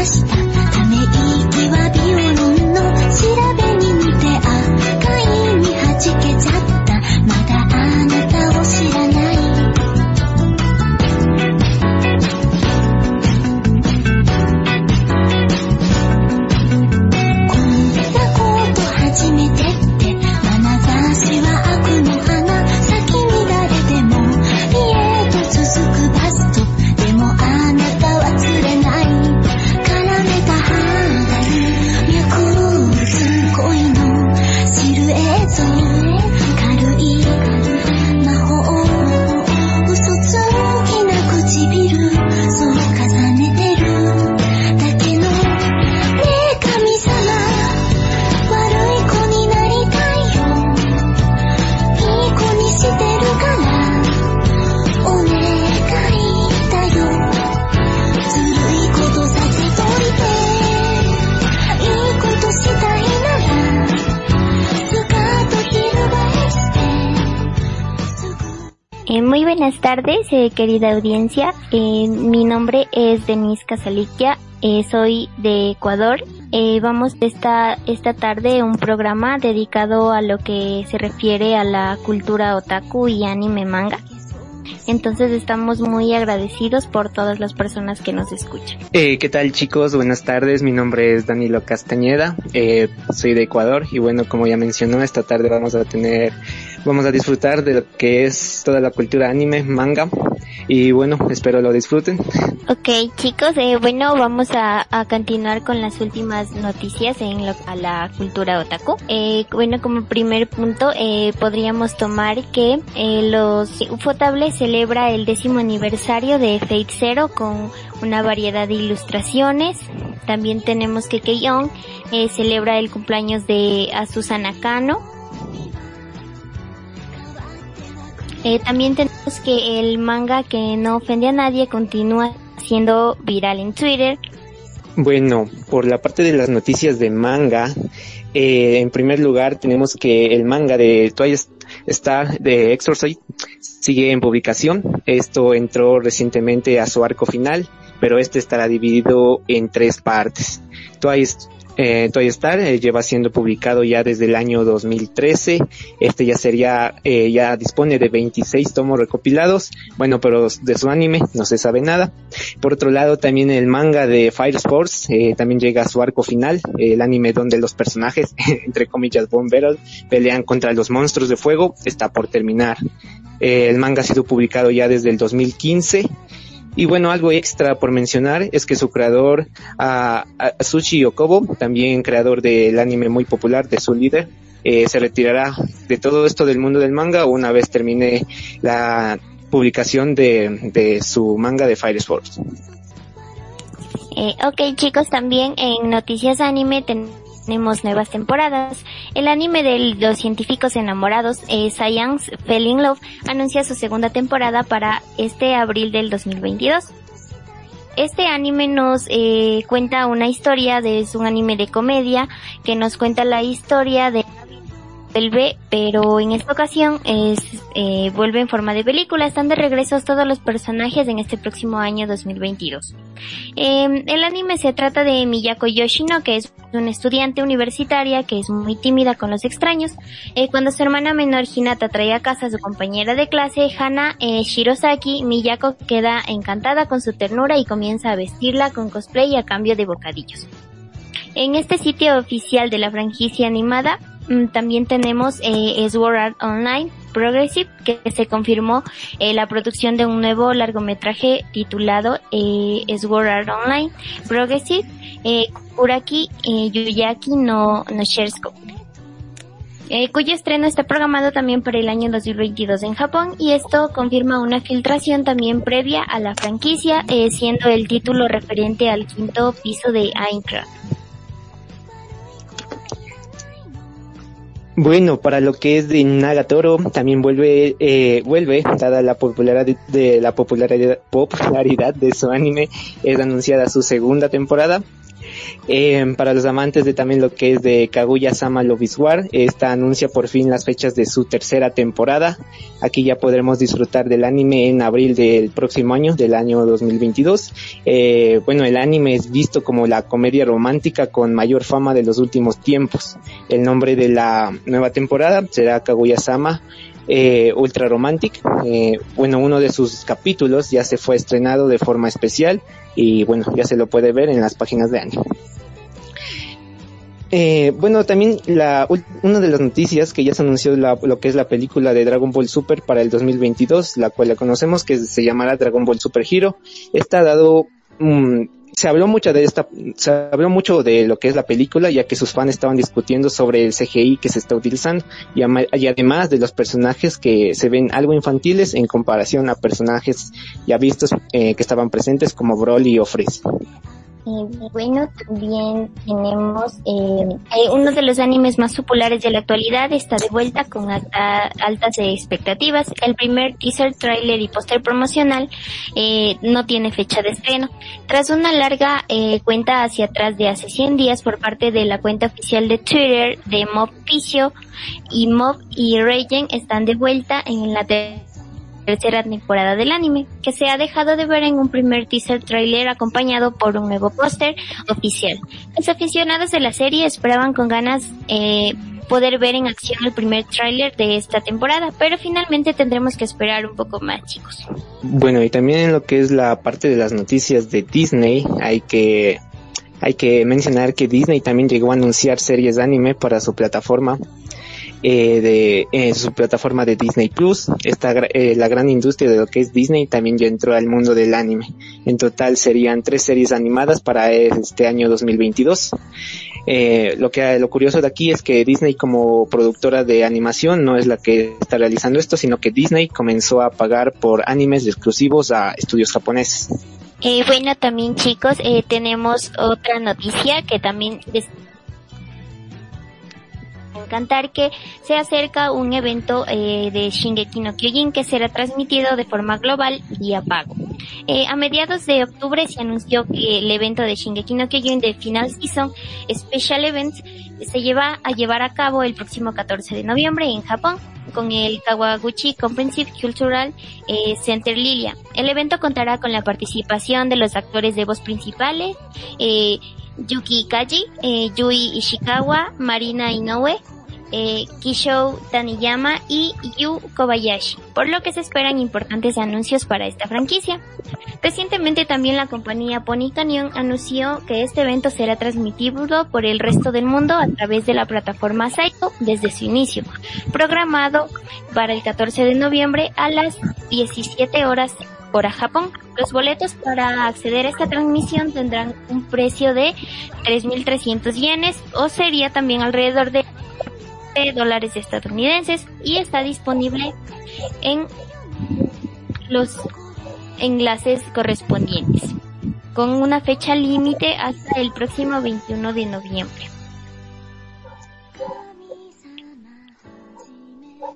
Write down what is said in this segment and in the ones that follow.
buenas querida audiencia. Eh, mi nombre es Denise Casaliquia, eh, soy de Ecuador. vamos esta, esta tarde un programa dedicado a lo que se refiere a la cultura otaku y anime manga. Entonces estamos muy agradecidos por todas las personas que nos escuchan. Eh, ¿Qué tal chicos? Buenas tardes, mi nombre es Danilo Castañeda, eh, soy de Ecuador y bueno, como ya mencionó, esta tarde vamos a tener, vamos a disfrutar de lo que es toda la cultura anime, manga y bueno, espero lo disfruten. Ok chicos, eh, bueno, vamos a, continuar con las últimas noticias en a la cultura otaku. Eh, bueno, como primer punto, eh, podríamos tomar que eh, los Ufotables celebra el décimo aniversario de Fate Zero con una variedad de ilustraciones. También tenemos que Keion eh, celebra el cumpleaños de Asusana Kano. Eh, también tenemos que el manga que no ofende a nadie continúa siendo viral en Twitter. Bueno, por la parte de las noticias de manga, eh, en primer lugar tenemos que el manga de Twice Star de Exorcist sigue en publicación. Esto entró recientemente a su arco final, pero este estará dividido en tres partes. Twice eh, Toy Star eh, lleva siendo publicado ya desde el año 2013. Este ya sería, eh, ya dispone de 26 tomos recopilados. Bueno, pero de su anime no se sabe nada. Por otro lado, también el manga de Fire Sports eh, también llega a su arco final. el anime donde los personajes, entre comillas, Bomberos, pelean contra los monstruos de fuego, está por terminar. el manga ha sido publicado ya desde el 2015 y bueno, algo extra por mencionar es que su creador, a, Sushi Okobo, también creador del anime muy popular de su líder, eh, se retirará de todo esto del mundo del manga una vez termine la publicación de, su manga de Fire Sports. Eh, ok chicos, también en Noticias Anime tenemos tenemos nuevas temporadas. El anime de los científicos enamorados, eh, Science Fell in Love, anuncia su segunda temporada para este abril del 2022. Este anime nos eh, cuenta una historia, de, es un anime de comedia que nos cuenta la historia de vuelve, pero en esta ocasión es, eh, vuelve en forma de película. Están de regreso todos los personajes en este próximo año 2022. Eh, el anime se trata de Miyako Yoshino, que es una estudiante universitaria que es muy tímida con los extraños. Eh, cuando su hermana menor Hinata trae a casa a su compañera de clase, Hana eh, Shirosaki, Miyako queda encantada con su ternura y comienza a vestirla con cosplay a cambio de bocadillos. En este sitio oficial de la franquicia animada, Mm, también tenemos eh, Sword Art Online Progressive, que se confirmó eh, la producción de un nuevo largometraje titulado eh, Sword Art Online Progressive eh, Kuraki eh, Yuyaki no, no eh, cuyo estreno está programado también para el año 2022 en Japón y esto confirma una filtración también previa a la franquicia, eh, siendo el título referente al quinto piso de Aincraft. Bueno, para lo que es de Nagatoro, también vuelve, eh, vuelve, dada la popularidad de, la popularidad, popularidad de su anime, es anunciada su segunda temporada. Eh, para los amantes de también lo que es de Kaguya Sama Love War, esta anuncia por fin las fechas de su tercera temporada. Aquí ya podremos disfrutar del anime en abril del próximo año, del año 2022. Eh, bueno, el anime es visto como la comedia romántica con mayor fama de los últimos tiempos. El nombre de la nueva temporada será Kaguya Sama eh, Ultra Romantic. Eh, bueno, uno de sus capítulos ya se fue estrenado de forma especial y bueno, ya se lo puede ver en las páginas de anime. Eh, bueno, también la, una de las noticias que ya se anunció lo que es la película de Dragon Ball Super para el 2022, la cual la conocemos que se llamará Dragon Ball Super Hero. Está dado mm, se habló mucho de esta, se habló mucho de lo que es la película, ya que sus fans estaban discutiendo sobre el CGI que se está utilizando y, además de los personajes que se ven algo infantiles en comparación a personajes ya vistos eh, que estaban presentes como Broly o Freeze. Bueno, también tenemos eh, uno de los animes más populares de la actualidad está de vuelta con altas expectativas. El primer teaser, trailer y póster promocional eh, no tiene fecha de estreno. Tras una larga eh, cuenta hacia atrás de hace 100 días por parte de la cuenta oficial de Twitter de Mob Picio y Mob y Regen están de vuelta en la tercera temporada del anime, que se ha dejado de ver en un primer teaser trailer acompañado por un nuevo póster oficial. Los aficionados de la serie esperaban con ganas eh, poder ver en acción el primer tráiler de esta temporada, pero finalmente tendremos que esperar un poco más, chicos. Bueno, y también en lo que es la parte de las noticias de Disney, hay que hay que mencionar que Disney también llegó a anunciar series de anime para su plataforma eh, de eh, su plataforma de Disney Plus. Esta, eh, la gran industria de lo que es Disney también ya entró al mundo del anime. En total serían tres series animadas para este año 2022. Eh, lo que lo curioso de aquí es que Disney como productora de animación no es la que está realizando esto, sino que Disney comenzó a pagar por animes exclusivos a estudios japoneses. Eh, bueno, también chicos, tenemos otra noticia que también cantar que se acerca un evento eh, de Shingeki no Kyojin que será transmitido de forma global vía pago. Eh, a mediados de octubre se anunció que el evento de Shingeki no Kyojin de Final Season Special Events se lleva a llevar a cabo el próximo 14 de noviembre en Japón con el Kawaguchi Comprehensive Cultural eh, Center Lilia. El evento contará con la participación de los actores de voz principales, eh, Yuki Kaji, eh, Yui Ishikawa, Marina Inoue, eh, Kishou Taniyama y Yu Kobayashi, por lo que se esperan importantes anuncios para esta franquicia. Recientemente también la compañía Pony Canyon anunció que este evento será transmitido por el resto del mundo a través de la plataforma Saito desde su inicio, programado para el 14 de noviembre a las 17 horas hora Japón. Los boletos para acceder a esta transmisión tendrán un precio de 3.300 yenes o sería también alrededor de dólares estadounidenses y está disponible en los enlaces correspondientes con una fecha límite hasta el próximo 21 de noviembre.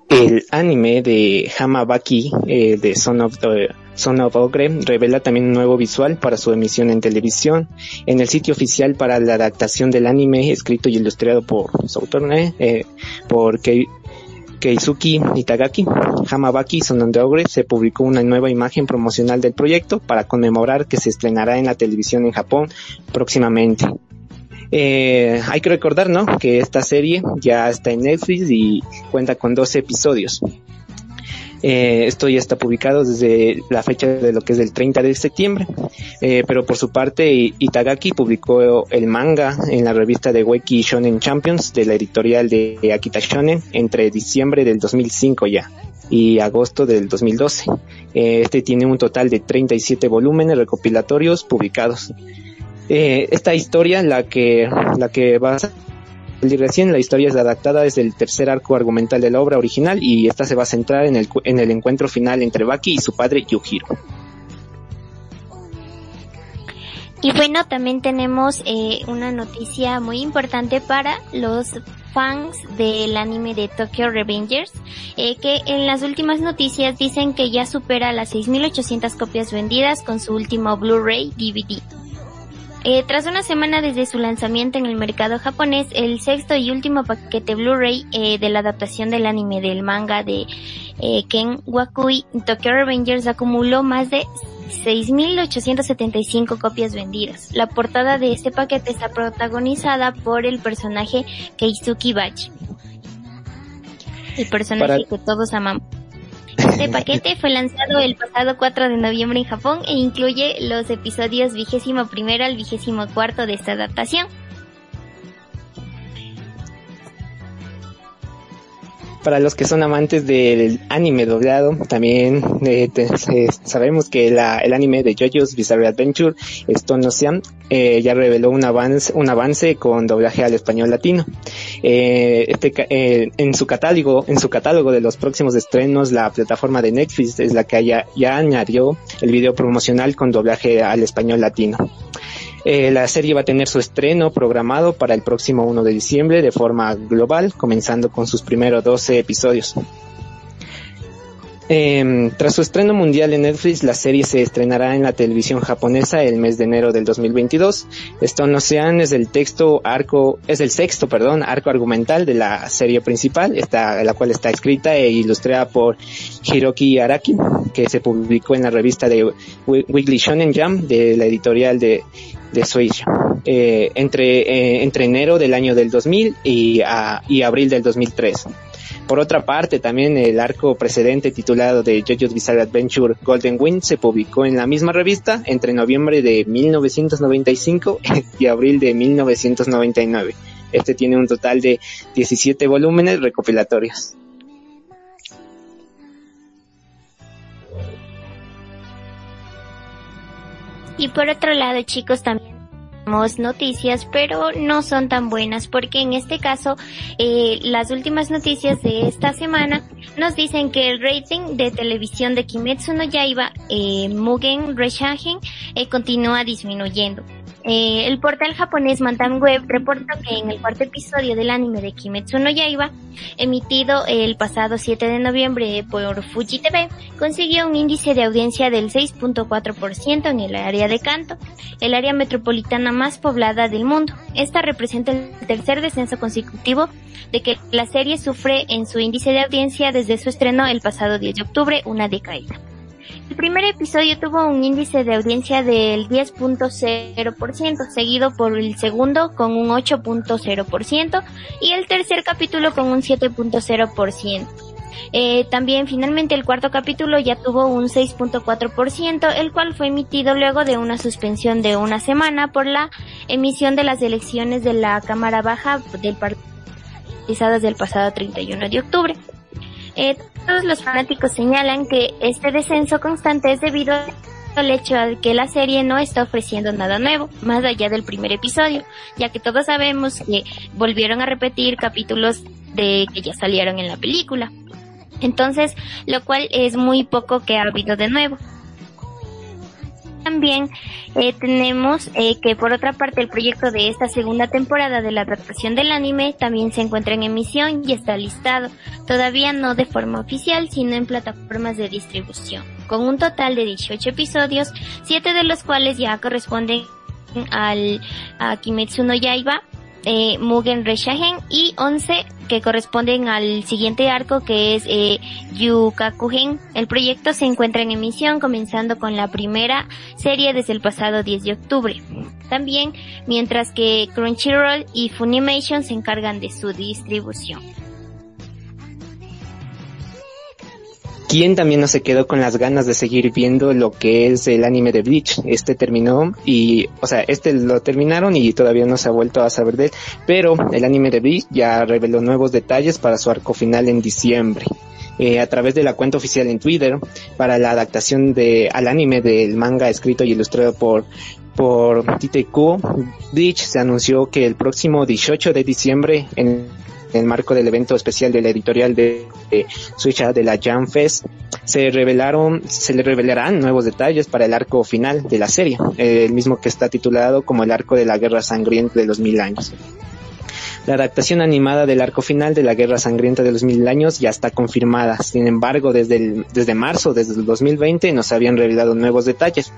El anime de Hamabaki eh, de Son of the Son of Ogre revela también un nuevo visual para su emisión en televisión. En el sitio oficial para la adaptación del anime, escrito y ilustrado por su autor, eh, por Keisuke Itagaki, Hamabaki the Ogre, se publicó una nueva imagen promocional del proyecto para conmemorar que se estrenará en la televisión en Japón próximamente. Eh, hay que recordar, ¿no? Que esta serie ya está en Netflix y cuenta con 12 episodios. Eh, esto ya está publicado desde la fecha de lo que es del 30 de septiembre. Eh, pero por su parte, Itagaki publicó el manga en la revista de Weki Shonen Champions de la editorial de Akita Shonen entre diciembre del 2005 ya y agosto del 2012. Eh, este tiene un total de 37 volúmenes recopilatorios publicados. Eh, esta historia, la que, la que va a recién, la historia es adaptada desde el tercer arco argumental de la obra original y esta se va a centrar en el, en el encuentro final entre Baki y su padre Yujiro. Y bueno, también tenemos eh, una noticia muy importante para los fans del anime de Tokyo Revengers, eh, que en las últimas noticias dicen que ya supera las 6.800 copias vendidas con su último Blu-ray DVD. Eh, tras una semana desde su lanzamiento en el mercado japonés, el sexto y último paquete Blu-ray eh, de la adaptación del anime del manga de eh, Ken Wakui Tokyo Revengers acumuló más de 6.875 copias vendidas. La portada de este paquete está protagonizada por el personaje Keisuke Bachi. El personaje que todos amamos. Este paquete fue lanzado el pasado 4 de noviembre en Japón e incluye los episodios vigésimo primero al vigésimo cuarto de esta adaptación. Para los que son amantes del anime doblado, también eh, eh, sabemos que la, el anime de JoJo's Bizarre Adventure, Stone Ocean, eh, ya reveló un avance, un avance con doblaje al español latino. Eh, este, en su catálogo, en su catálogo de los próximos estrenos, la plataforma de Netflix es la que ya añadió el video promocional con doblaje al español latino. Eh, la serie va a tener su estreno programado para el próximo 1 de diciembre de forma global, comenzando con sus primeros 12 episodios. Eh, tras su estreno mundial en Netflix, la serie se estrenará en la televisión japonesa el mes de enero del 2022. Stone Ocean es el texto arco, es el sexto, perdón, arco argumental de la serie principal, esta, la cual está escrita e ilustrada por Hiroki Araki, que se publicó en la revista de Weekly Shonen Jump de la editorial de, de eh, entre, eh, entre enero del año del 2000 y, y abril del 2003. Por otra parte, también el arco precedente titulado de JoJo's Bizarre Adventure Golden Wind se publicó en la misma revista entre noviembre de 1995 y abril de 1999. Este tiene un total de 17 volúmenes recopilatorios. Y por otro lado, chicos, también noticias, pero no son tan buenas porque en este caso eh, las últimas noticias de esta semana nos dicen que el rating de televisión de Kimetsu no Yaiba, eh, Mugen Reshagen, eh, continúa disminuyendo. Eh, el portal japonés Mantan Web reporta que en el cuarto episodio del anime de Kimetsu no Yaiba, emitido el pasado 7 de noviembre por Fuji TV, consiguió un índice de audiencia del 6.4% en el área de Kanto, el área metropolitana más poblada del mundo. Esta representa el tercer descenso consecutivo de que la serie sufre en su índice de audiencia desde su estreno el pasado 10 de octubre, una década. El primer episodio tuvo un índice de audiencia del 10.0%, seguido por el segundo con un 8.0% y el tercer capítulo con un 7.0%. Eh, también finalmente el cuarto capítulo ya tuvo un 6.4%, el cual fue emitido luego de una suspensión de una semana por la emisión de las elecciones de la Cámara Baja del partido del pasado 31 de octubre. Eh, todos los fanáticos señalan que este descenso constante es debido al hecho de que la serie no está ofreciendo nada nuevo, más allá del primer episodio, ya que todos sabemos que volvieron a repetir capítulos de que ya salieron en la película. Entonces, lo cual es muy poco que ha habido de nuevo. También eh, tenemos eh, que por otra parte el proyecto de esta segunda temporada de la adaptación del anime también se encuentra en emisión y está listado, todavía no de forma oficial, sino en plataformas de distribución, con un total de 18 episodios, 7 de los cuales ya corresponden al a Kimetsu no Yaiba, eh, Mugen Reshagen y 11 que corresponden al siguiente arco que es eh, Yukakugen. El proyecto se encuentra en emisión comenzando con la primera serie desde el pasado 10 de octubre. También, mientras que Crunchyroll y Funimation se encargan de su distribución. ¿Quién también no se quedó con las ganas de seguir viendo lo que es el anime de Bleach? Este terminó y, o sea, este lo terminaron y todavía no se ha vuelto a saber de él, pero el anime de Bleach ya reveló nuevos detalles para su arco final en diciembre. Eh, a través de la cuenta oficial en Twitter para la adaptación de al anime del manga escrito y ilustrado por por Tite Kuo, Bleach se anunció que el próximo 18 de diciembre en en el marco del evento especial de la editorial de, de de la Jam Fest, se revelaron, se le revelarán nuevos detalles para el arco final de la serie, el mismo que está titulado como el arco de la guerra sangrienta de los mil años. La adaptación animada del arco final de la Guerra Sangrienta de los Mil Años ya está confirmada. Sin embargo, desde, el, desde marzo, desde el 2020, nos habían revelado nuevos detalles.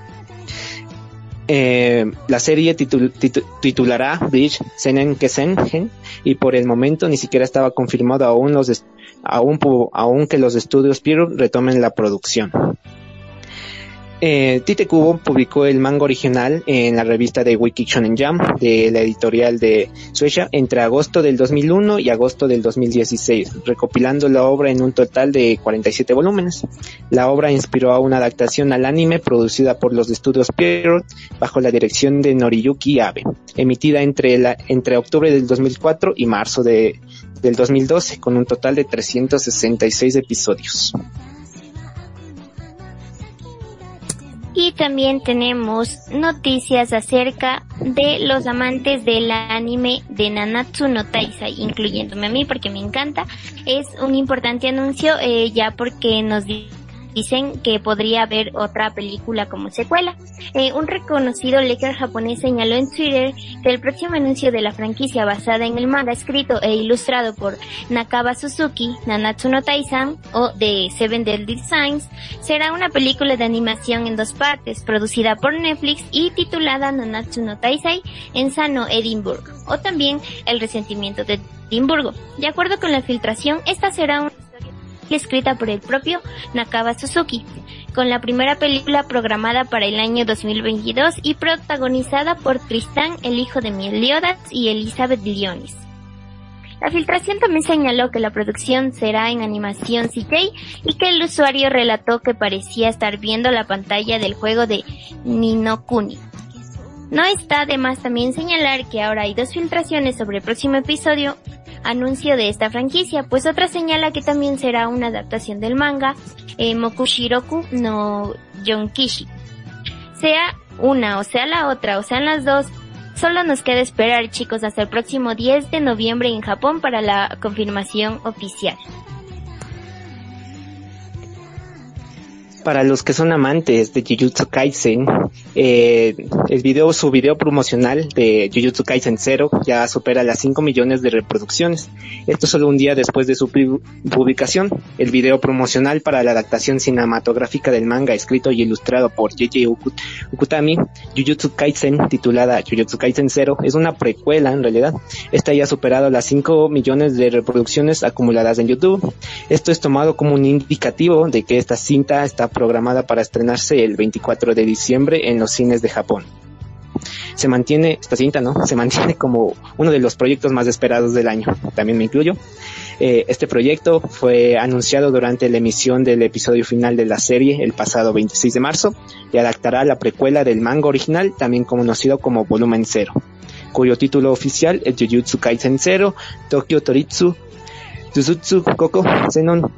Eh, la serie titulará Bridge Senen Kesengen y por el momento ni siquiera estaba confirmado aún los aún, que los estudios Pierrot retomen la producción. Eh, Tite Kubo publicó el manga original en la revista de Wiki Shonen Jump de la editorial de Suecia entre agosto del 2001 y agosto del 2016, recopilando la obra en un total de 47 volúmenes. La obra inspiró a una adaptación al anime producida por los estudios Pierrot bajo la dirección de Noriyuki Abe, emitida entre, la, entre octubre del 2004 y marzo de, del 2012, con un total de 366 episodios. Y también tenemos noticias acerca de los amantes del anime de Nanatsu no Taisai, incluyéndome a mí porque me encanta. Es un importante anuncio eh, ya porque nos dicen que podría haber otra película como secuela. Eh, un reconocido leaker japonés señaló en Twitter que el próximo anuncio de la franquicia basada en el manga escrito e ilustrado por Nakaba Suzuki, Nanatsu no Taisan o de Seven Deadly Designs será una película de animación en dos partes, producida por Netflix y titulada Nanatsu no Taisai en Sano, Edimburgo, o también El resentimiento de Edimburgo. De acuerdo con la filtración, esta será una escrita por el propio Nakaba Suzuki, con la primera película programada para el año 2022 y protagonizada por Tristan, el hijo de Meliodas y Elizabeth Lionis. La filtración también señaló que la producción será en animación CJ y que el usuario relató que parecía estar viendo la pantalla del juego de Ninokuni. No está de más también señalar que ahora hay dos filtraciones sobre el próximo episodio, anuncio de esta franquicia, pues otra señala que también será una adaptación del manga eh, Mokushiroku no Yonkishi. Sea una o sea la otra o sean las dos, solo nos queda esperar chicos hasta el próximo 10 de noviembre en Japón para la confirmación oficial. Para los que son amantes de Jujutsu Kaisen, eh, el video, su video promocional de Jujutsu Kaisen 0 ya supera las 5 millones de reproducciones. Esto solo un día después de su publicación. El video promocional para la adaptación cinematográfica del manga escrito y ilustrado por JJ Ukutami, Jujutsu Kaisen, titulada Jujutsu Kaisen 0, es una precuela en realidad. Esta ya ha superado las 5 millones de reproducciones acumuladas en YouTube. Esto es tomado como un indicativo de que esta cinta está programada para estrenarse el 24 de diciembre en los cines de Japón. Se mantiene, esta cinta, ¿no? Se mantiene como uno de los proyectos más esperados del año. También me incluyo. Eh, este proyecto fue anunciado durante la emisión del episodio final de la serie el pasado 26 de marzo y adaptará la precuela del manga original, también conocido como Volumen 0, cuyo título oficial es Jujutsu Kaisen 0, Tokyo Toritsu, Jujutsu Koko Zenon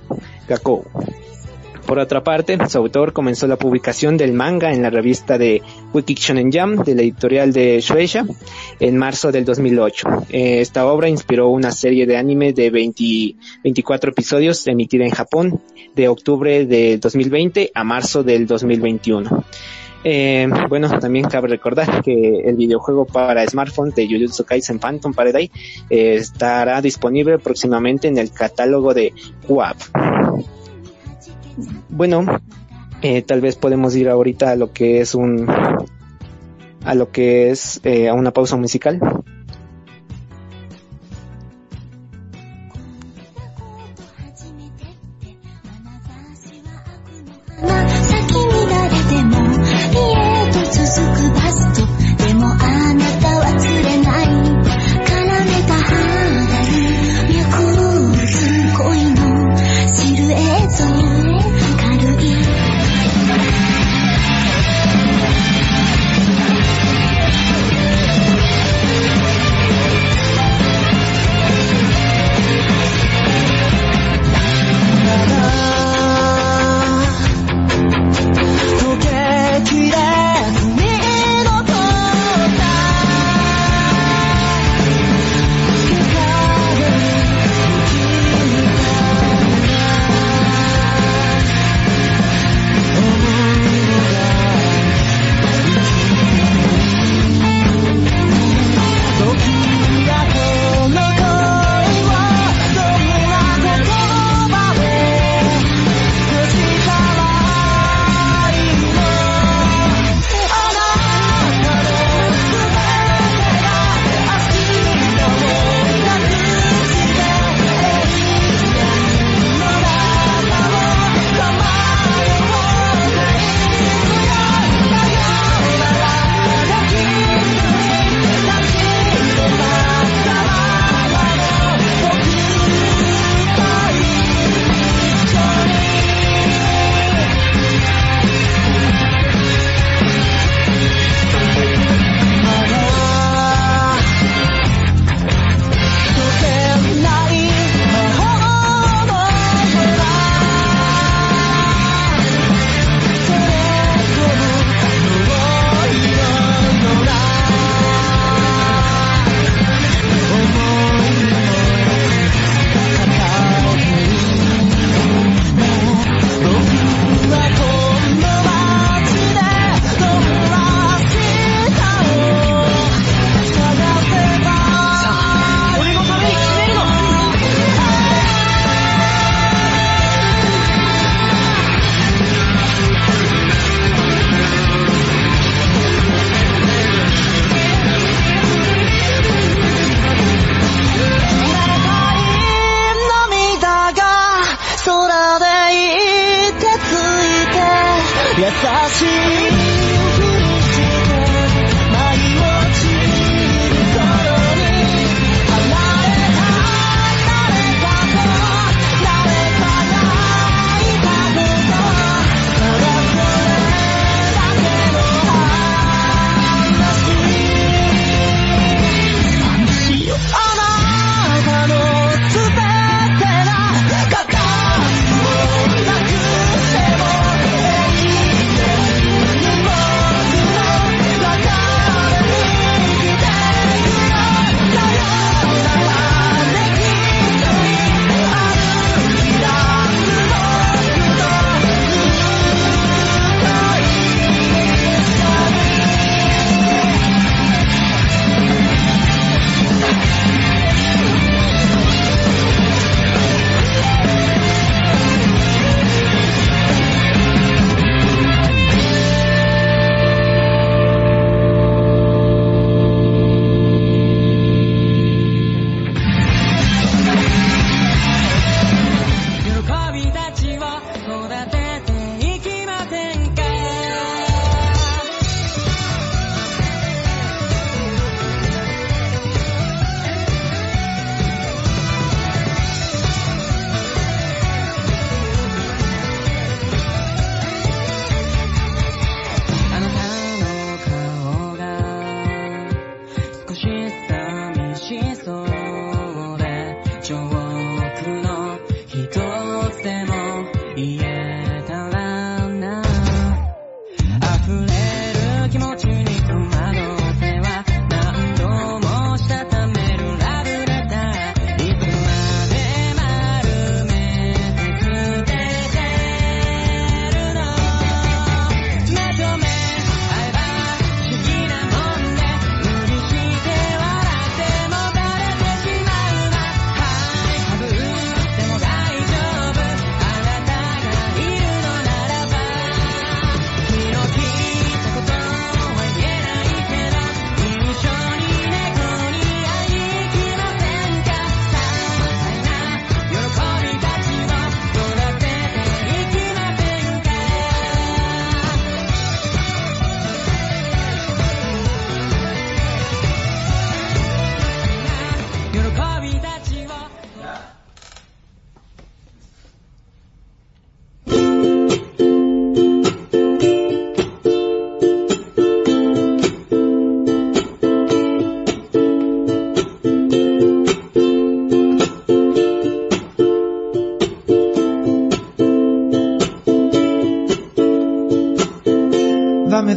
Gakkou. Por otra parte, su autor comenzó la publicación del manga en la revista de Shonen Jam de la editorial de Shueisha en marzo del 2008. Eh, esta obra inspiró una serie de anime de 24 episodios emitida en Japón de octubre del 2020 a marzo del 2021. Eh, bueno, también cabe recordar que el videojuego para smartphone de Jujutsu Kaisen Phantom Paradise eh, estará disponible próximamente en el catálogo de WAP. Bueno, eh, tal vez podemos ir ahorita a lo que es un a lo que es eh, a una pausa musical.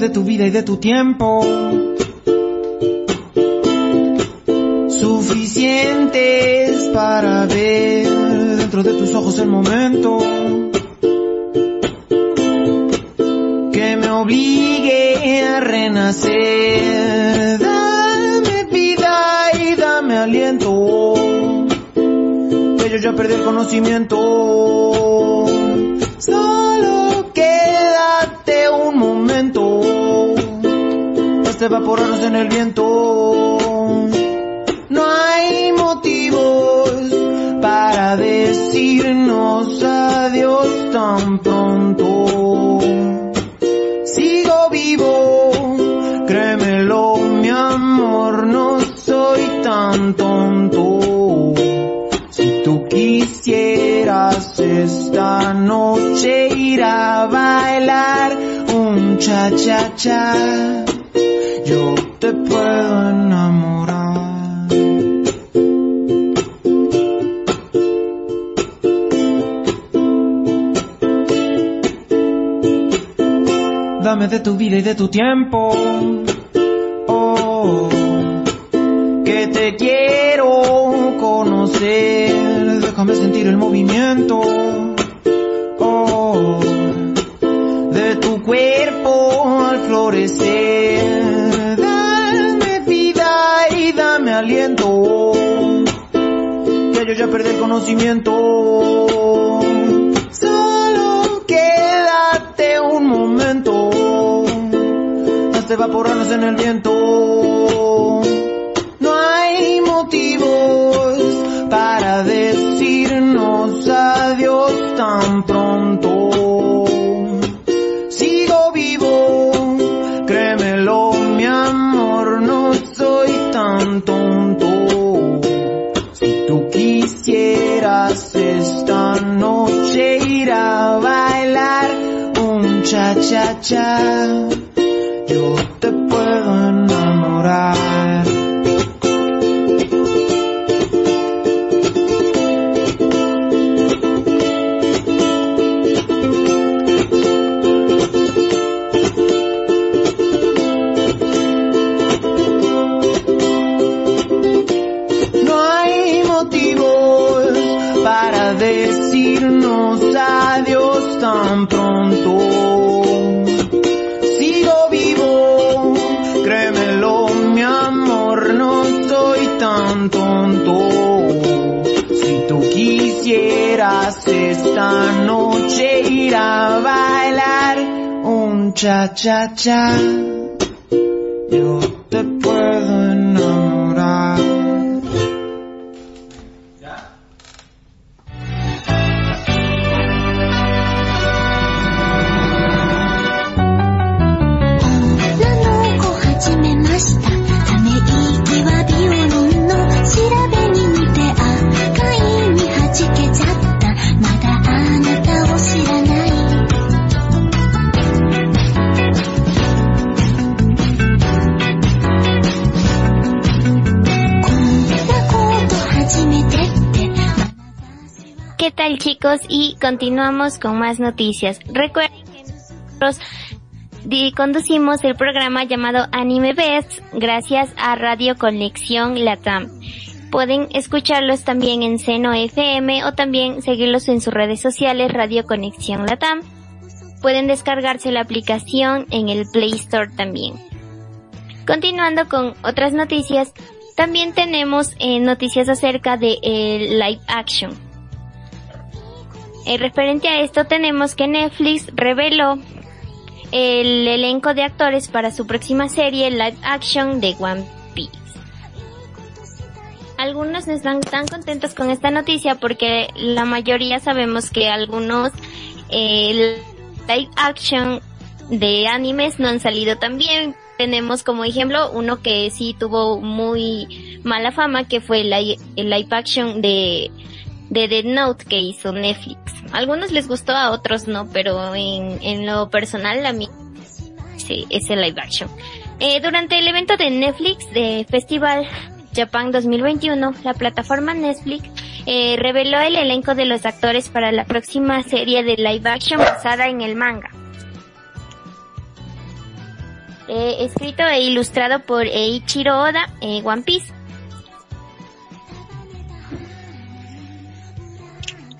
Tu vida y de tu tiempo. Suficientes para ver dentro de tus ojos el momento. Que me obligue a renacer. Dame vida y dame aliento. Que yo ya perdí el conocimiento. Evaporarnos en el viento. No hay motivos para decirnos adiós tan pronto. Sigo vivo, créemelo mi amor, no soy tan tonto. Si tú quisieras esta noche ir a bailar un cha-cha-cha yo Dame de tu vida y de tu tiempo. Oh, que te quiero conocer. Déjame sentir el movimiento. Oh, de tu cuerpo al florecer aliento. Que yo ya perdí el conocimiento. De evaporarnos en el viento. No hay motivos para decirnos adiós tan pronto. Sigo vivo, créemelo, mi amor, no soy tan tonto. Si tú quisieras esta noche ir a bailar un cha cha cha. Si tú quisieras esta noche ir a bailar un cha cha cha, yo te puedo tal chicos? Y continuamos con más noticias. Recuerden que nosotros conducimos el programa llamado Anime Best gracias a Radio Conexión Latam. Pueden escucharlos también en Seno FM o también seguirlos en sus redes sociales Radio Conexión Latam. Pueden descargarse la aplicación en el Play Store también. Continuando con otras noticias, también tenemos eh, noticias acerca de eh, live action. Eh, referente a esto tenemos que Netflix reveló el elenco de actores para su próxima serie live action de One Piece. Algunos no están tan contentos con esta noticia porque la mayoría sabemos que algunos eh, live action de animes no han salido tan bien. Tenemos como ejemplo uno que sí tuvo muy mala fama que fue el, li- el live action de de Dead Note que hizo Netflix. A algunos les gustó, a otros no, pero en, en lo personal a mí sí, es el live action. Eh, durante el evento de Netflix de Festival Japan 2021, la plataforma Netflix eh, reveló el elenco de los actores para la próxima serie de live action basada en el manga. Eh, escrito e ilustrado por Eiichiro Oda, eh, One Piece.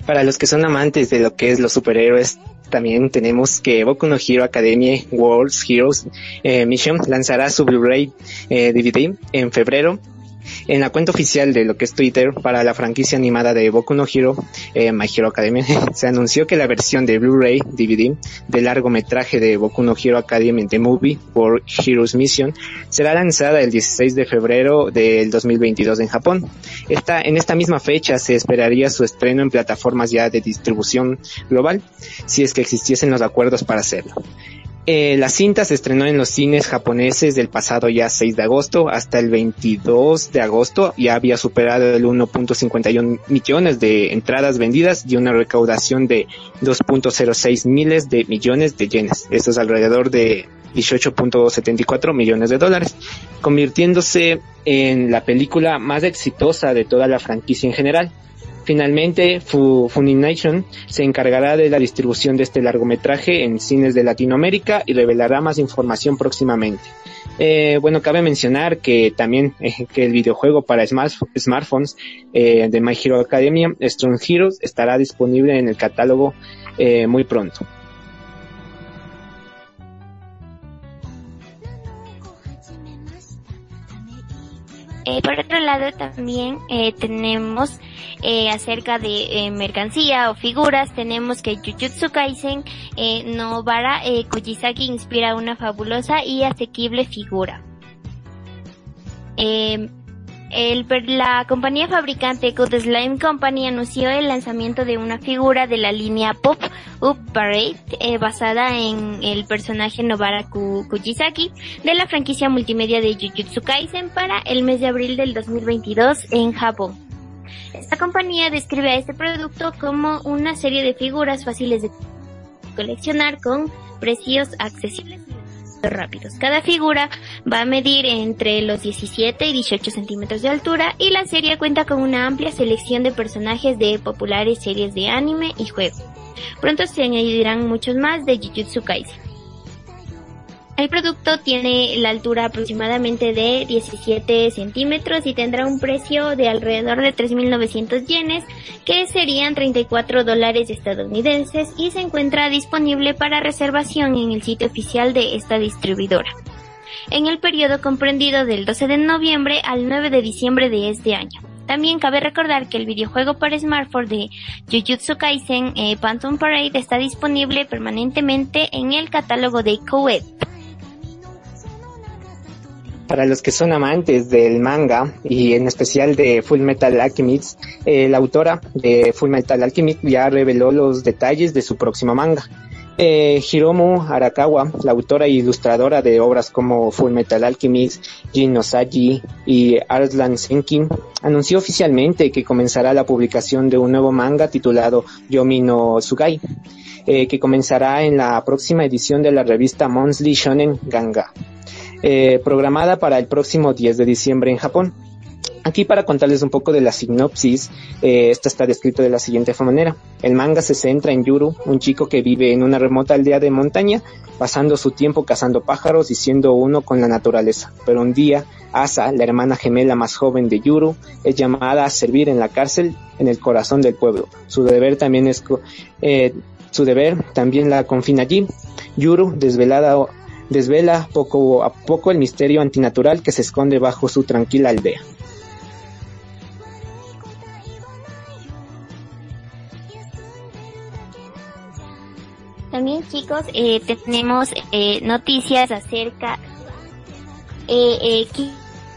Para los que son amantes de lo que es los superhéroes, también tenemos que Boku no Hero Academia World's Heroes eh, Mission lanzará su Blu-ray eh, DVD en febrero. En la cuenta oficial de lo que es Twitter para la franquicia animada de Boku no Hero, eh, My Hero Academia, se anunció que la versión de Blu-ray DVD del largometraje de Boku no Hero Academia The Movie World Heroes Mission será lanzada el 16 de febrero del 2022 en Japón. Esta, en esta misma fecha se esperaría su estreno en plataformas ya de distribución global, si es que existiesen los acuerdos para hacerlo. Eh, la cinta se estrenó en los cines japoneses del pasado ya 6 de agosto hasta el 22 de agosto ya había superado el 1.51 millones de entradas vendidas y una recaudación de 2.06 miles de millones de yenes. Esto es alrededor de 18.74 millones de dólares, convirtiéndose en la película más exitosa de toda la franquicia en general. Finalmente, Fu- Funimation se encargará de la distribución de este largometraje en cines de Latinoamérica y revelará más información próximamente. Eh, bueno, cabe mencionar que también eh, que el videojuego para smart- smartphones eh, de My Hero Academia, Strong Heroes, estará disponible en el catálogo eh, muy pronto. Eh, por otro lado también eh, tenemos eh, acerca de eh, mercancía o figuras, tenemos que Jujutsu Kaisen eh, Nobara eh, Kujisaki inspira una fabulosa y asequible figura. El, la compañía fabricante Good Slime Company anunció el lanzamiento de una figura de la línea Pop Up Parade eh, basada en el personaje Nobara Ku- Kujisaki de la franquicia multimedia de Jujutsu Kaisen para el mes de abril del 2022 en Japón. Esta compañía describe a este producto como una serie de figuras fáciles de coleccionar con precios accesibles rápidos. Cada figura va a medir entre los 17 y 18 centímetros de altura y la serie cuenta con una amplia selección de personajes de populares series de anime y juego. Pronto se añadirán muchos más de Jujutsu Kaisen. El producto tiene la altura aproximadamente de 17 centímetros y tendrá un precio de alrededor de 3.900 yenes, que serían 34 dólares estadounidenses y se encuentra disponible para reservación en el sitio oficial de esta distribuidora. En el periodo comprendido del 12 de noviembre al 9 de diciembre de este año. También cabe recordar que el videojuego para smartphone de Jujutsu Kaisen eh, Phantom Parade está disponible permanentemente en el catálogo de Coed. Para los que son amantes del manga y en especial de Full Metal Alchemist, eh, la autora de Full Metal Alchemist ya reveló los detalles de su próximo manga. Eh, Hiromu Arakawa, la autora e ilustradora de obras como Full Metal Alchemist, Jin no y Arslan Senkin, anunció oficialmente que comenzará la publicación de un nuevo manga titulado Yomi no Sugai, eh, que comenzará en la próxima edición de la revista Monthly Shonen Ganga. Eh, programada para el próximo 10 de diciembre en Japón. Aquí para contarles un poco de la sinopsis, eh, esta está descrito de la siguiente manera. El manga se centra en Yuru, un chico que vive en una remota aldea de montaña, pasando su tiempo cazando pájaros y siendo uno con la naturaleza. Pero un día, Asa, la hermana gemela más joven de Yuru, es llamada a servir en la cárcel en el corazón del pueblo. Su deber también es, eh, su deber también la confina allí. Yuru, desvelada desvela poco a poco el misterio antinatural que se esconde bajo su tranquila aldea. También chicos, eh, tenemos eh, noticias acerca eh, eh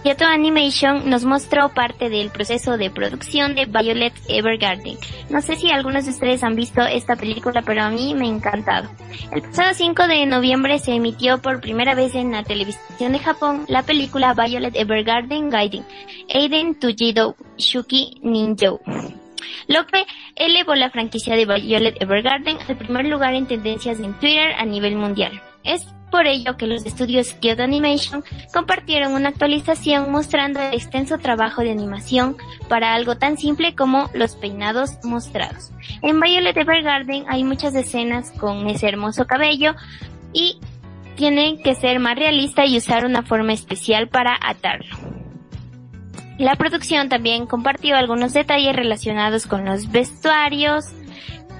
Kyoto Animation nos mostró parte del proceso de producción de Violet Evergarden. No sé si algunos de ustedes han visto esta película, pero a mí me ha encantado. El pasado 5 de noviembre se emitió por primera vez en la televisión de Japón la película Violet Evergarden Guiding, Aiden Tujido Shuki Ninjo lo que elevó la franquicia de Violet Evergarden al primer lugar en tendencias en Twitter a nivel mundial. Por ello que los estudios Kyoto Animation compartieron una actualización mostrando el extenso trabajo de animación para algo tan simple como los peinados mostrados. En Violet Evergarden hay muchas escenas con ese hermoso cabello y tienen que ser más realista y usar una forma especial para atarlo. La producción también compartió algunos detalles relacionados con los vestuarios,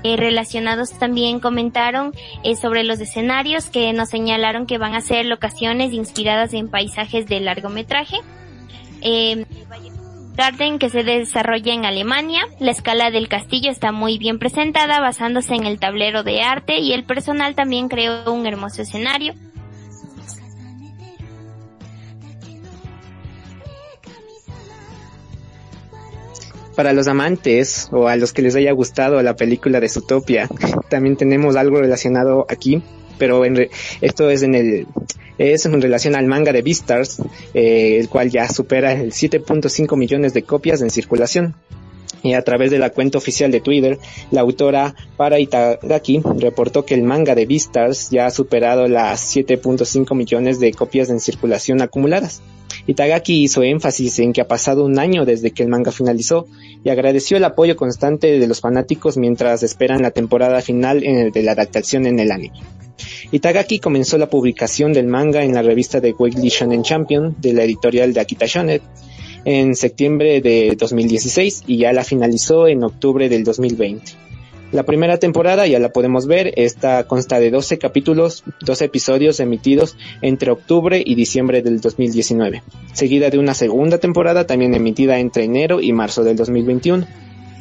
eh, relacionados también comentaron eh, sobre los escenarios que nos señalaron que van a ser locaciones inspiradas en paisajes de largometraje. Eh, Garden que se desarrolla en Alemania. La escala del castillo está muy bien presentada basándose en el tablero de arte y el personal también creó un hermoso escenario. Para los amantes o a los que les haya gustado la película de Zootopia, también tenemos algo relacionado aquí, pero en esto es en el es en relación al manga de Beastars, eh, el cual ya supera el 7.5 millones de copias en circulación. Y a través de la cuenta oficial de Twitter, la autora Para Itagaki reportó que el manga de Beastars ya ha superado las 7.5 millones de copias en circulación acumuladas. Itagaki hizo énfasis en que ha pasado un año desde que el manga finalizó y agradeció el apoyo constante de los fanáticos mientras esperan la temporada final de la adaptación en el anime. Itagaki comenzó la publicación del manga en la revista de Weekly Shonen Champion de la editorial de Akita Shonen en septiembre de 2016 y ya la finalizó en octubre del 2020. La primera temporada ya la podemos ver, esta consta de 12 capítulos, 12 episodios emitidos entre octubre y diciembre del 2019, seguida de una segunda temporada también emitida entre enero y marzo del 2021.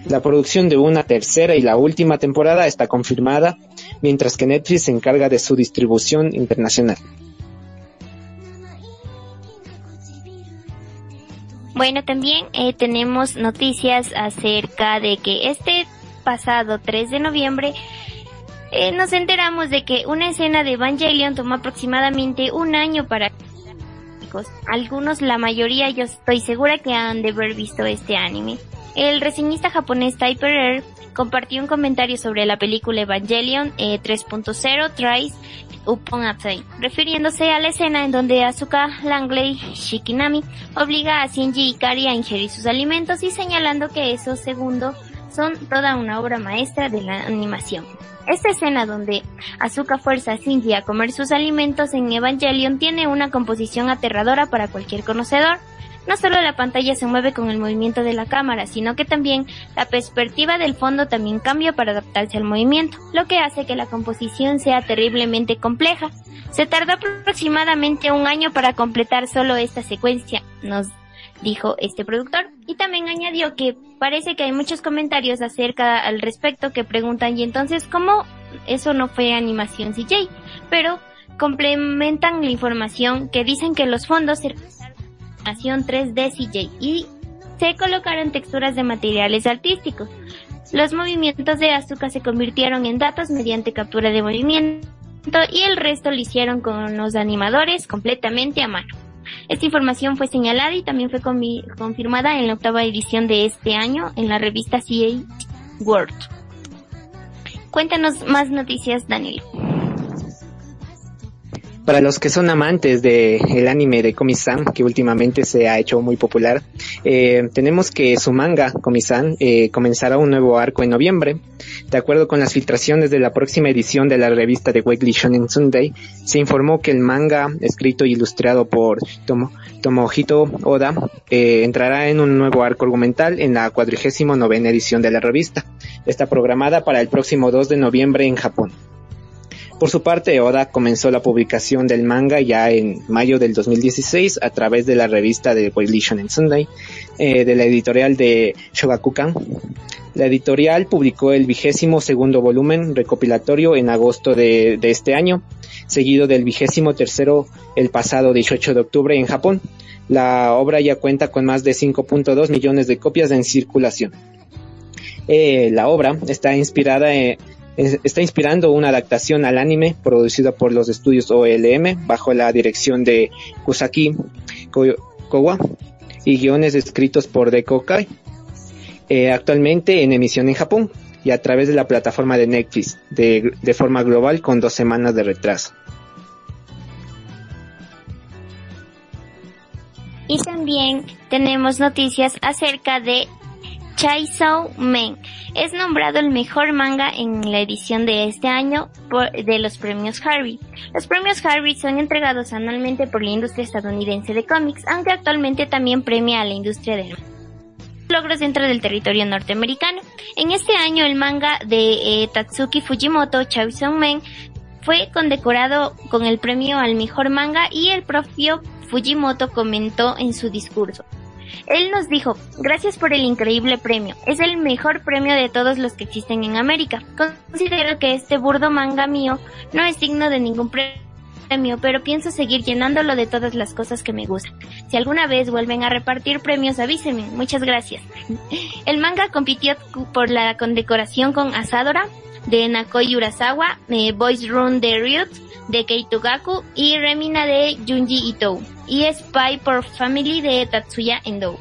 La producción de una tercera y la última temporada está confirmada, mientras que Netflix se encarga de su distribución internacional. Bueno, también eh, tenemos noticias acerca de que este pasado 3 de noviembre, eh, nos enteramos de que una escena de Evangelion tomó aproximadamente un año para algunos, la mayoría, yo estoy segura que han de haber visto este anime. El reseñista japonés Typer compartió un comentario sobre la película Evangelion 3.0 Tries Upon a refiriéndose a la escena en donde Asuka Langley Shikinami obliga a Shinji Ikari a ingerir sus alimentos y señalando que esos segundos son toda una obra maestra de la animación. Esta escena donde Asuka fuerza a Shinji a comer sus alimentos en Evangelion tiene una composición aterradora para cualquier conocedor. No solo la pantalla se mueve con el movimiento de la cámara, sino que también la perspectiva del fondo también cambia para adaptarse al movimiento, lo que hace que la composición sea terriblemente compleja. Se tardó aproximadamente un año para completar solo esta secuencia, nos dijo este productor. Y también añadió que parece que hay muchos comentarios acerca al respecto que preguntan y entonces cómo eso no fue animación CJ, pero complementan la información que dicen que los fondos animación 3D CJ y se colocaron texturas de materiales artísticos. Los movimientos de Asuka se convirtieron en datos mediante captura de movimiento y el resto lo hicieron con los animadores completamente a mano. Esta información fue señalada y también fue confirmada en la octava edición de este año en la revista CA World. Cuéntanos más noticias, Daniel. Para los que son amantes del el anime de Komi-san, que últimamente se ha hecho muy popular, eh, tenemos que su manga, Komi-san, eh, comenzará un nuevo arco en noviembre. De acuerdo con las filtraciones de la próxima edición de la revista de Weekly Shonen Sunday, se informó que el manga, escrito e ilustrado por Tomo, Tomohito Oda, eh, entrará en un nuevo arco argumental en la cuadrigésimo novena edición de la revista. Está programada para el próximo 2 de noviembre en Japón. Por su parte, Oda comenzó la publicación del manga ya en mayo del 2016 a través de la revista de Weekly Shonen Sunday eh, de la editorial de Shogakukan. La editorial publicó el vigésimo segundo volumen recopilatorio en agosto de, este año, seguido del vigésimo tercero el pasado 18 de octubre en Japón. La obra ya cuenta con más de 5.2 millones de copias en circulación. Eh, la obra está inspirada en, está inspirando una adaptación al anime producida por los estudios OLM bajo la dirección de Kusaki Kowa y guiones escritos por Deko Kai. Eh, actualmente en emisión en Japón y a través de la plataforma de Netflix de, de forma global con dos semanas de retraso. Y también tenemos noticias acerca de Chainsaw Men. Es nombrado el mejor manga en la edición de este año de los premios Harvey. Los premios Harvey son entregados anualmente por la industria estadounidense de cómics, aunque actualmente también premia a la industria del logros dentro del territorio norteamericano. En este año el manga de eh, Tatsuki Fujimoto, Chainsaw Men, fue condecorado con el premio al mejor manga y el propio Fujimoto comentó en su discurso. Él nos dijo, gracias por el increíble premio, es el mejor premio de todos los que existen en América. Considero que este burdo manga mío no es digno de ningún premio, pero pienso seguir llenándolo de todas las cosas que me gustan. Si alguna vez vuelven a repartir premios, avísenme. Muchas gracias. El manga compitió por la condecoración con Asadora, de Nakoi Urasawa, eh, Boys Run de Ryut, de Keitugaku y Remina de Junji Ito y Spy por Family de Tatsuya Endo.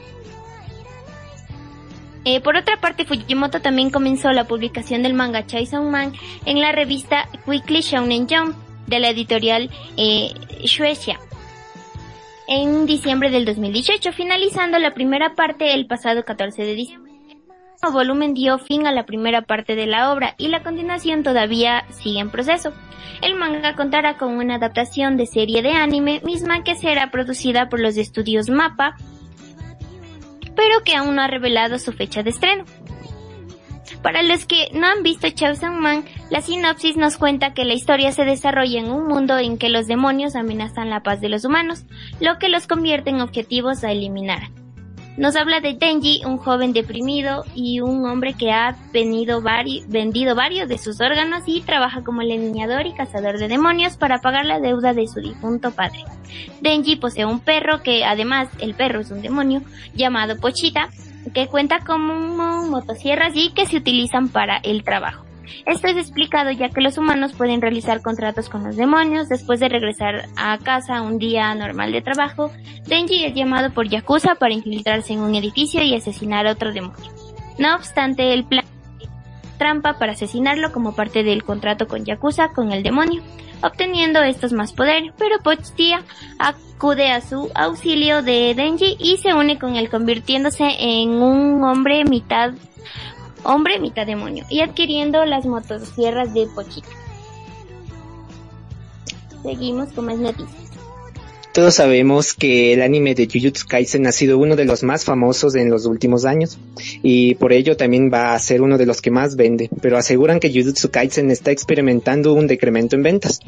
Eh, por otra parte, Fujimoto también comenzó la publicación del manga Chainsaw Man en la revista Weekly Shonen Jump de la editorial eh, Shueisha. En diciembre del 2018, finalizando la primera parte el pasado 14 de diciembre volumen dio fin a la primera parte de la obra y la continuación todavía sigue en proceso. El manga contará con una adaptación de serie de anime misma que será producida por los estudios MAPA, pero que aún no ha revelado su fecha de estreno. Para los que no han visto Chainsaw Man, la sinopsis nos cuenta que la historia se desarrolla en un mundo en que los demonios amenazan la paz de los humanos, lo que los convierte en objetivos a eliminar. Nos habla de Denji, un joven deprimido y un hombre que ha vendido varios de sus órganos y trabaja como leñador y cazador de demonios para pagar la deuda de su difunto padre. Denji posee un perro que además el perro es un demonio llamado Pochita que cuenta con motosierras y que se utilizan para el trabajo. Esto es explicado ya que los humanos pueden realizar contratos con los demonios después de regresar a casa un día normal de trabajo. Denji es llamado por Yakuza para infiltrarse en un edificio y asesinar a otro demonio. No obstante, el plan trampa para asesinarlo como parte del contrato con Yakuza con el demonio, obteniendo estos más poder, pero Pochtia acude a su auxilio de Denji y se une con él convirtiéndose en un hombre mitad hombre mitad demonio y adquiriendo las motosierras de Pochita. Seguimos con más noticias. Todos sabemos que el anime de Jujutsu Kaisen ha sido uno de los más famosos en los últimos años y por ello también va a ser uno de los que más vende, pero aseguran que Jujutsu Kaisen está experimentando un decremento en ventas.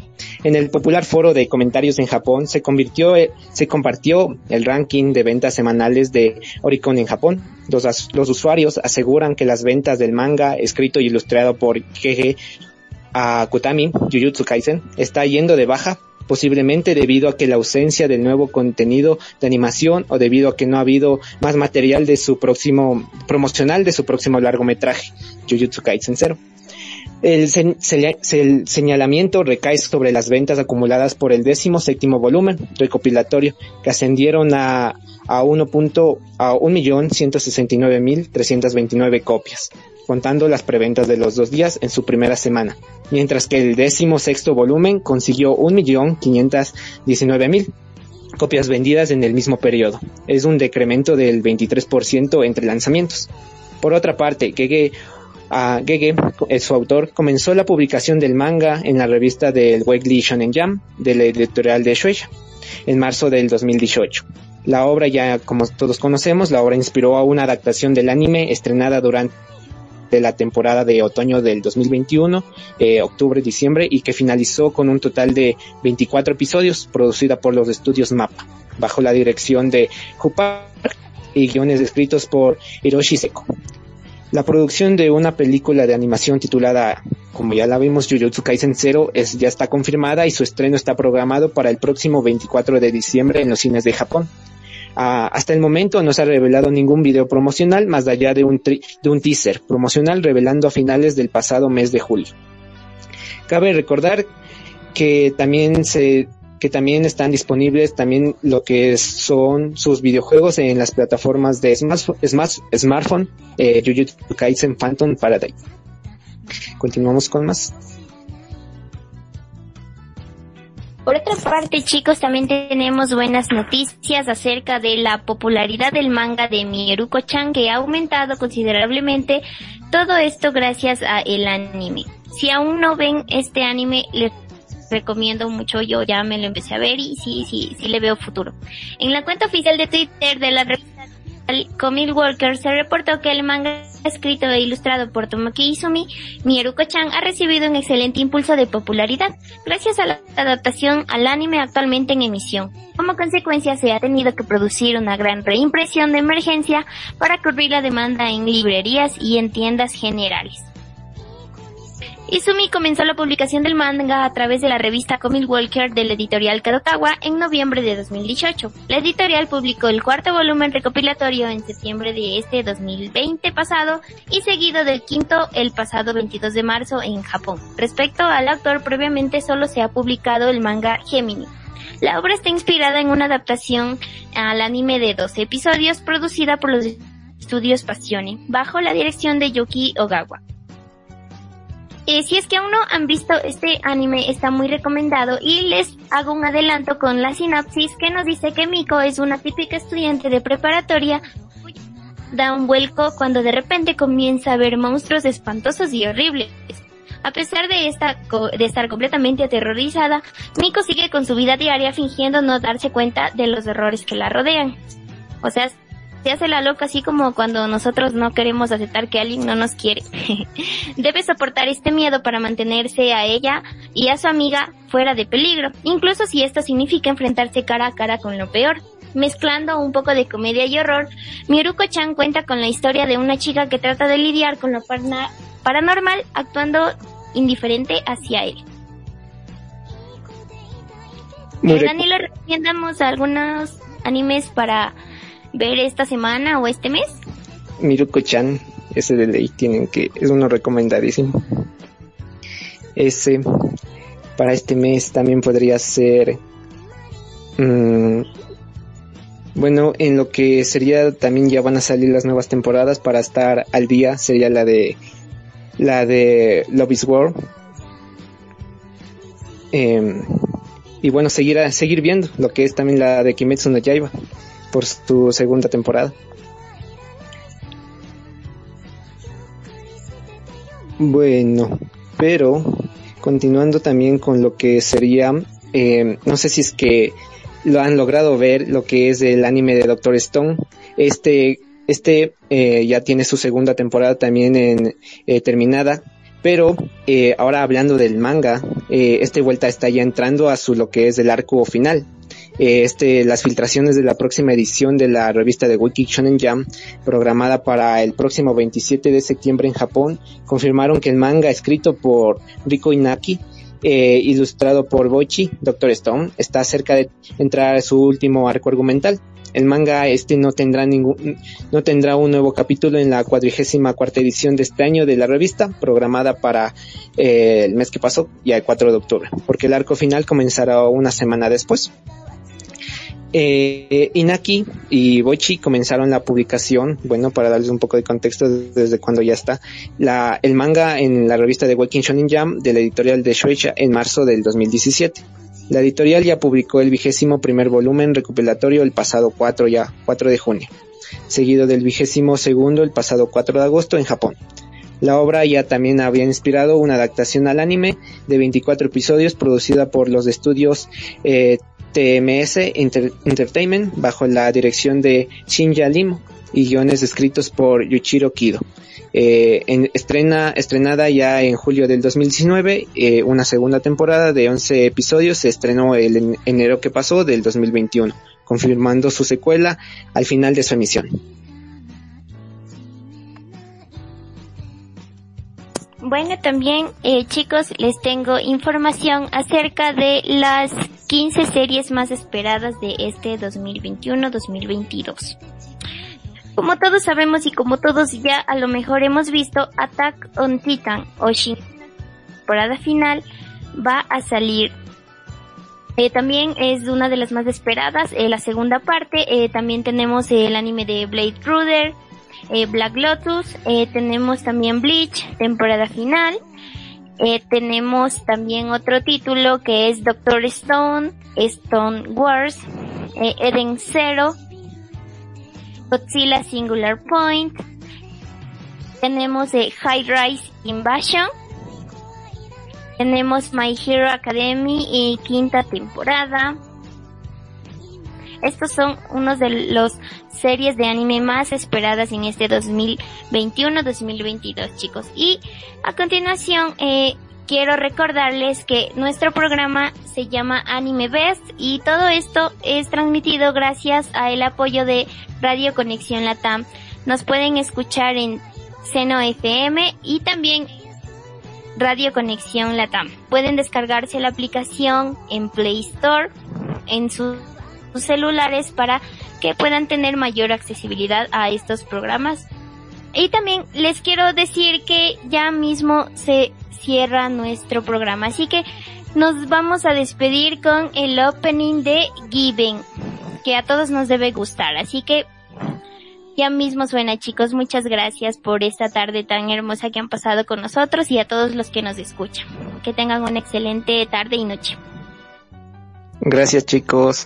En el popular foro de comentarios en Japón se convirtió, eh, se compartió el ranking de ventas semanales de Oricon en Japón. Los, los usuarios aseguran que las ventas del manga escrito y ilustrado por GG Akutami, Jujutsu Kaisen, está yendo de baja posiblemente debido a que la ausencia del nuevo contenido de animación o debido a que no ha habido más material de su próximo promocional de su próximo largometraje, Jujutsu Kaisen. El, señalamiento recae sobre las ventas acumuladas por el décimo séptimo volumen recopilatorio, que ascendieron a, a 1. a 1.169.329 copias, contando las preventas de los dos días en su primera semana, mientras que el décimo sexto volumen consiguió 1.519.000 copias vendidas en el mismo periodo. Es un decremento del 23% entre lanzamientos. Por otra parte, Gege, Gege, su autor, comenzó la publicación del manga en la revista del Weekly Shonen Jam de la editorial de Shueisha en marzo del 2018. La obra ya, como todos conocemos, la obra inspiró a una adaptación del anime estrenada durante la temporada de otoño del 2021, eh, octubre-diciembre, y que finalizó con un total de 24 episodios producida por los estudios MAPA, bajo la dirección de Hupar y guiones escritos por Hiroshi Seko. La producción de una película de animación titulada, como ya la vimos, Jujutsu Kaisen Zero, es, ya está confirmada y su estreno está programado para el próximo 24 de diciembre en los cines de Japón. Ah, hasta el momento no se ha revelado ningún video promocional más allá de un, de un teaser promocional revelando a finales del pasado mes de julio. Cabe recordar que también se que también están disponibles también lo que son sus videojuegos en las plataformas de smartphone, eh, Jujutsu Kaisen Phantom Paradise. Continuamos con más. Por otra parte, chicos, también tenemos buenas noticias acerca de la popularidad del manga de Mieruko-chan que ha aumentado considerablemente. Todo esto gracias a el anime. Si aún no ven este anime, les recomiendo mucho. Yo ya me lo empecé a ver y sí, sí, sí le veo futuro. En la cuenta oficial de Twitter de la revista Comic Walker se reportó que el manga escrito e ilustrado por Tomoki Izumi, Mieruko-chan ha recibido un excelente impulso de popularidad gracias a la adaptación al anime actualmente en emisión. Como consecuencia se ha tenido que producir una gran reimpresión de emergencia para cubrir la demanda en librerías y en tiendas generales. Izumi comenzó la publicación del manga a través de la revista Comic Walker de la editorial Kadokawa en noviembre de 2018. La editorial publicó el cuarto volumen recopilatorio en septiembre de este 2020 pasado y seguido del quinto el pasado 22 de marzo en Japón. Respecto al autor, previamente solo se ha publicado el manga Gemini. La obra está inspirada en una adaptación al anime de 12 episodios producida por los estudios Passione, bajo la dirección de Yuki Ogawa. Eh, si es que aún no han visto este anime, está muy recomendado y les hago un adelanto con la sinopsis que nos dice que Miko es una típica estudiante de preparatoria da un vuelco cuando de repente comienza a ver monstruos espantosos y horribles. A pesar de, esta, de estar completamente aterrorizada, Miko sigue con su vida diaria fingiendo no darse cuenta de los errores que la rodean. O sea, se hace la loca así como cuando nosotros no queremos aceptar que alguien no nos quiere. Debe soportar este miedo para mantenerse a ella y a su amiga fuera de peligro, incluso si esto significa enfrentarse cara a cara con lo peor. Mezclando un poco de comedia y horror, Miruko-chan cuenta con la historia de una chica que trata de lidiar con lo paranormal actuando indiferente hacia él. Eh, Dani, le recomendamos algunos animes para ver esta semana o este mes? Miruko-chan, ese de ley tienen que, es uno recomendadísimo. Ese, para este mes también podría ser, mm, bueno, en lo que sería también ya van a salir las nuevas temporadas para estar al día, sería la de la de Love is War. Em, y bueno, seguir, seguir viendo lo que es también la de Kimetsu no Yaiba por su segunda temporada. Bueno, pero continuando también con lo que sería, eh, no sé si es que lo han logrado ver, lo que es el anime de Doctor Stone. Este, este eh, ya tiene su segunda temporada también en, eh, terminada, pero eh, ahora hablando del manga, este vuelta está ya entrando a su lo que es el arco final. Eh, este, las filtraciones de la próxima edición de la revista de Wiki Shonen Jam, programada para el próximo 27 de septiembre en Japón, confirmaron que el manga escrito por Riko Inaki, eh, ilustrado por Boichi, Doctor Stone, está cerca de entrar a su último arco argumental. El manga este no tendrá ningún, no tendrá un nuevo capítulo en la cuadrigésima cuarta edición de este año de la revista, programada para eh, el mes que pasó, ya el 4 de octubre, porque el arco final comenzará una semana después. Eh, Inaki y Boichi comenzaron la publicación, bueno, para darles un poco de contexto desde cuando ya está, la, el manga en la revista de Waking Shonen Jam de la editorial de Shueisha en marzo del 2017. La editorial ya publicó el vigésimo primer volumen recopilatorio el pasado 4 ya, 4 de junio, seguido del vigésimo segundo el pasado 4 de agosto en Japón. La obra ya también había inspirado una adaptación al anime de 24 episodios producida por los estudios eh, TMS Enter Entertainment bajo la dirección de Shinya Limo y guiones escritos por Yuichiro Kido. Eh, en, estrena, estrenada ya en julio del 2019, eh, una segunda temporada de 11 episodios se estrenó el en enero que pasó del 2021, confirmando su secuela al final de su emisión. Bueno, también eh, chicos, les tengo información acerca de las 15 series más esperadas de este 2021-2022. Como todos sabemos y como todos ya a lo mejor hemos visto, Attack on Titan o Shin temporada final va a salir. Eh, también es una de las más esperadas, eh, la segunda parte. Eh, también tenemos el anime de Blade Runner, eh, Black Lotus, eh, tenemos también Bleach, temporada final. Eh, tenemos también otro título que es Doctor Stone, Stone Wars, Eden Zero, Godzilla Singular Point. Tenemos High Rise Invasion. Tenemos My Hero Academy y quinta temporada. Estos son unos de los series de anime más esperadas en este 2021-2022, chicos. Y a continuación, eh, quiero recordarles que nuestro programa se llama Anime Best y todo esto es transmitido gracias a el apoyo de Radio Conexión Latam. Nos pueden escuchar en Seno FM y también Radio Conexión Latam. Pueden descargarse la aplicación en Play Store en sus celulares para que puedan tener mayor accesibilidad a estos programas. Y también les quiero decir que ya mismo se cierra nuestro programa, así que nos vamos a despedir con el opening de Given, que a todos nos debe gustar, así que ya mismo suena chicos, muchas gracias por esta tarde tan hermosa que han pasado con nosotros y a todos los que nos escuchan. Que tengan una excelente tarde y noche. Gracias chicos.